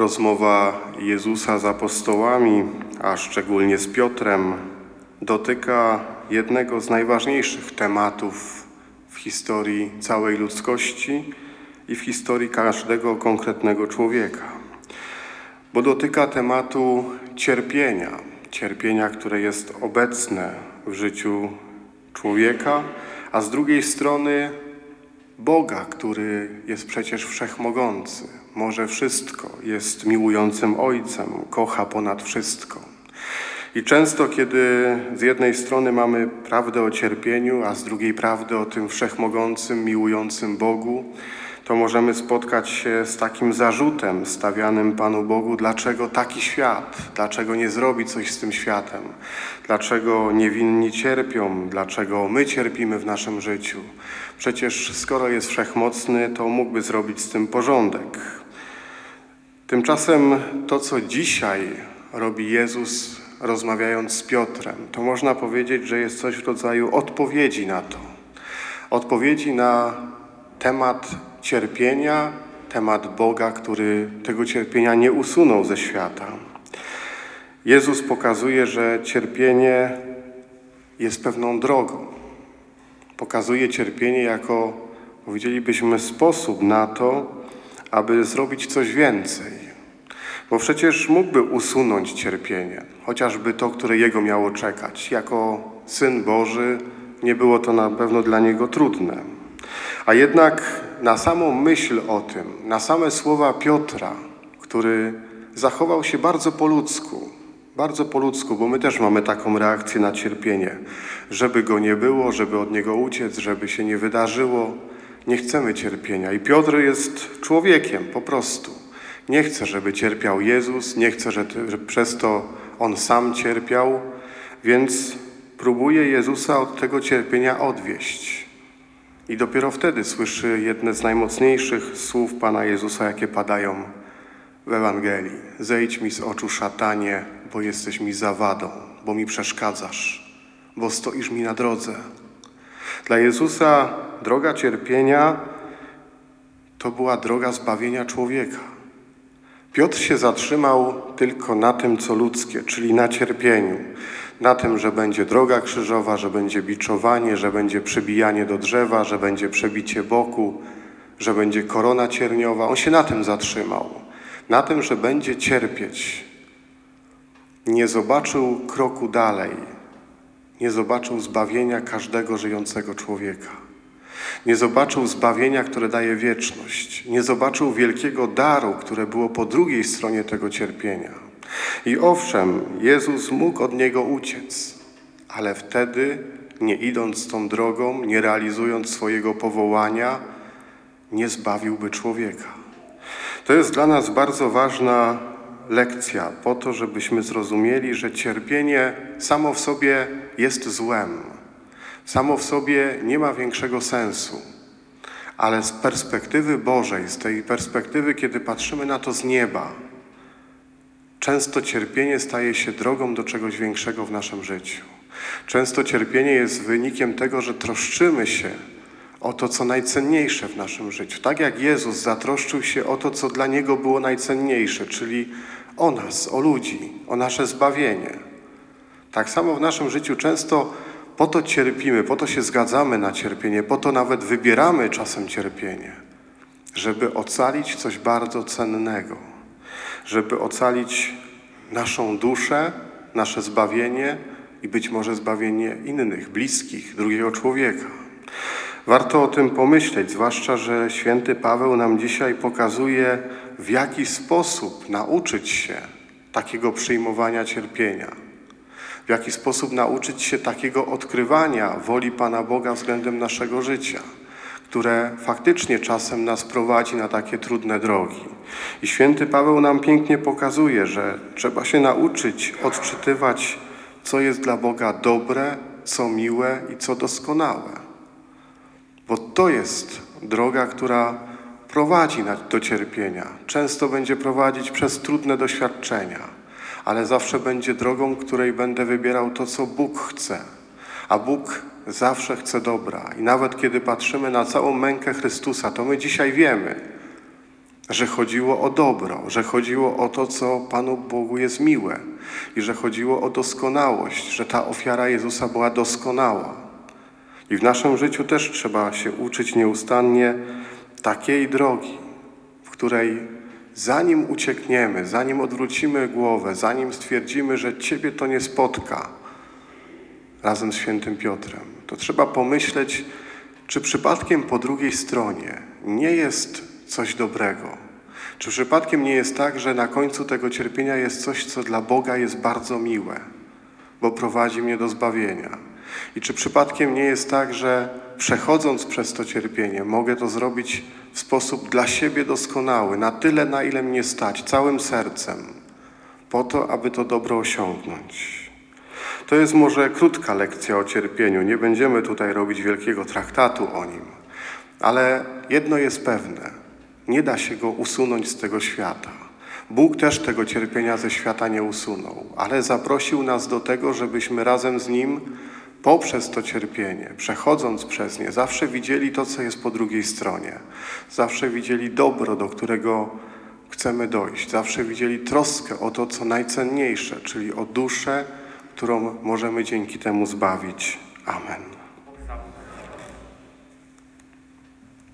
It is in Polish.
Rozmowa Jezusa z apostołami, a szczególnie z Piotrem, dotyka jednego z najważniejszych tematów w historii całej ludzkości i w historii każdego konkretnego człowieka. Bo dotyka tematu cierpienia, cierpienia, które jest obecne w życiu człowieka, a z drugiej strony Boga, który jest przecież wszechmogący, może wszystko, jest miłującym Ojcem, kocha ponad wszystko. I często, kiedy z jednej strony mamy prawdę o cierpieniu, a z drugiej prawdę o tym wszechmogącym, miłującym Bogu, to możemy spotkać się z takim zarzutem stawianym Panu Bogu, dlaczego taki świat, dlaczego nie zrobi coś z tym światem, dlaczego niewinni cierpią, dlaczego my cierpimy w naszym życiu. Przecież skoro jest wszechmocny, to mógłby zrobić z tym porządek. Tymczasem to, co dzisiaj robi Jezus, rozmawiając z Piotrem, to można powiedzieć, że jest coś w rodzaju odpowiedzi na to. Odpowiedzi na temat cierpienia, temat Boga, który tego cierpienia nie usunął ze świata. Jezus pokazuje, że cierpienie jest pewną drogą. Pokazuje cierpienie jako, powiedzielibyśmy, sposób na to, aby zrobić coś więcej. Bo przecież mógłby usunąć cierpienie, chociażby to, które Jego miało czekać. Jako Syn Boży nie było to na pewno dla Niego trudne. A jednak na samą myśl o tym, na same słowa Piotra, który zachował się bardzo po ludzku, bardzo po ludzku, bo my też mamy taką reakcję na cierpienie, żeby go nie było, żeby od niego uciec, żeby się nie wydarzyło. Nie chcemy cierpienia. I Piotr jest człowiekiem po prostu. Nie chce, żeby cierpiał Jezus, nie chce, żeby przez to on sam cierpiał, więc próbuje Jezusa od tego cierpienia odwieść. I dopiero wtedy słyszy jedne z najmocniejszych słów Pana Jezusa, jakie padają w Ewangelii. Zejdź mi z oczu, szatanie, bo jesteś mi zawadą, bo mi przeszkadzasz, bo stoisz mi na drodze. Dla Jezusa droga cierpienia to była droga zbawienia człowieka. Piotr się zatrzymał tylko na tym, co ludzkie, czyli na cierpieniu na tym, że będzie droga krzyżowa, że będzie biczowanie, że będzie przybijanie do drzewa, że będzie przebicie boku, że będzie korona cierniowa. On się na tym zatrzymał, na tym, że będzie cierpieć. Nie zobaczył kroku dalej, nie zobaczył zbawienia każdego żyjącego człowieka. Nie zobaczył zbawienia, które daje wieczność. Nie zobaczył wielkiego daru, które było po drugiej stronie tego cierpienia. I owszem, Jezus mógł od niego uciec, ale wtedy, nie idąc tą drogą, nie realizując swojego powołania, nie zbawiłby człowieka. To jest dla nas bardzo ważna lekcja, po to, żebyśmy zrozumieli, że cierpienie samo w sobie jest złem. Samo w sobie nie ma większego sensu. Ale z perspektywy Bożej, z tej perspektywy, kiedy patrzymy na to z nieba, Często cierpienie staje się drogą do czegoś większego w naszym życiu. Często cierpienie jest wynikiem tego, że troszczymy się o to, co najcenniejsze w naszym życiu. Tak jak Jezus zatroszczył się o to, co dla Niego było najcenniejsze, czyli o nas, o ludzi, o nasze zbawienie. Tak samo w naszym życiu często po to cierpimy, po to się zgadzamy na cierpienie, po to nawet wybieramy czasem cierpienie, żeby ocalić coś bardzo cennego żeby ocalić naszą duszę, nasze zbawienie i być może zbawienie innych, bliskich, drugiego człowieka. Warto o tym pomyśleć, zwłaszcza, że święty Paweł nam dzisiaj pokazuje, w jaki sposób nauczyć się takiego przyjmowania cierpienia, w jaki sposób nauczyć się takiego odkrywania woli Pana Boga względem naszego życia które faktycznie czasem nas prowadzi na takie trudne drogi. I święty Paweł nam pięknie pokazuje, że trzeba się nauczyć odczytywać, co jest dla Boga dobre, co miłe i co doskonałe. Bo to jest droga, która prowadzi do cierpienia. Często będzie prowadzić przez trudne doświadczenia, ale zawsze będzie drogą, której będę wybierał to, co Bóg chce. A Bóg zawsze chce dobra. I nawet kiedy patrzymy na całą mękę Chrystusa, to my dzisiaj wiemy, że chodziło o dobro, że chodziło o to, co Panu Bogu jest miłe i że chodziło o doskonałość, że ta ofiara Jezusa była doskonała. I w naszym życiu też trzeba się uczyć nieustannie takiej drogi, w której zanim uciekniemy, zanim odwrócimy głowę, zanim stwierdzimy, że Ciebie to nie spotka razem z świętym Piotrem, to trzeba pomyśleć, czy przypadkiem po drugiej stronie nie jest coś dobrego? Czy przypadkiem nie jest tak, że na końcu tego cierpienia jest coś, co dla Boga jest bardzo miłe, bo prowadzi mnie do zbawienia? I czy przypadkiem nie jest tak, że przechodząc przez to cierpienie, mogę to zrobić w sposób dla siebie doskonały, na tyle, na ile mnie stać, całym sercem, po to, aby to dobro osiągnąć? To jest może krótka lekcja o cierpieniu. Nie będziemy tutaj robić wielkiego traktatu o nim. Ale jedno jest pewne: nie da się go usunąć z tego świata. Bóg też tego cierpienia ze świata nie usunął, ale zaprosił nas do tego, żebyśmy razem z nim poprzez to cierpienie, przechodząc przez nie, zawsze widzieli to, co jest po drugiej stronie. Zawsze widzieli dobro, do którego chcemy dojść. Zawsze widzieli troskę o to, co najcenniejsze, czyli o duszę, którą możemy dzięki temu zbawić. Amen.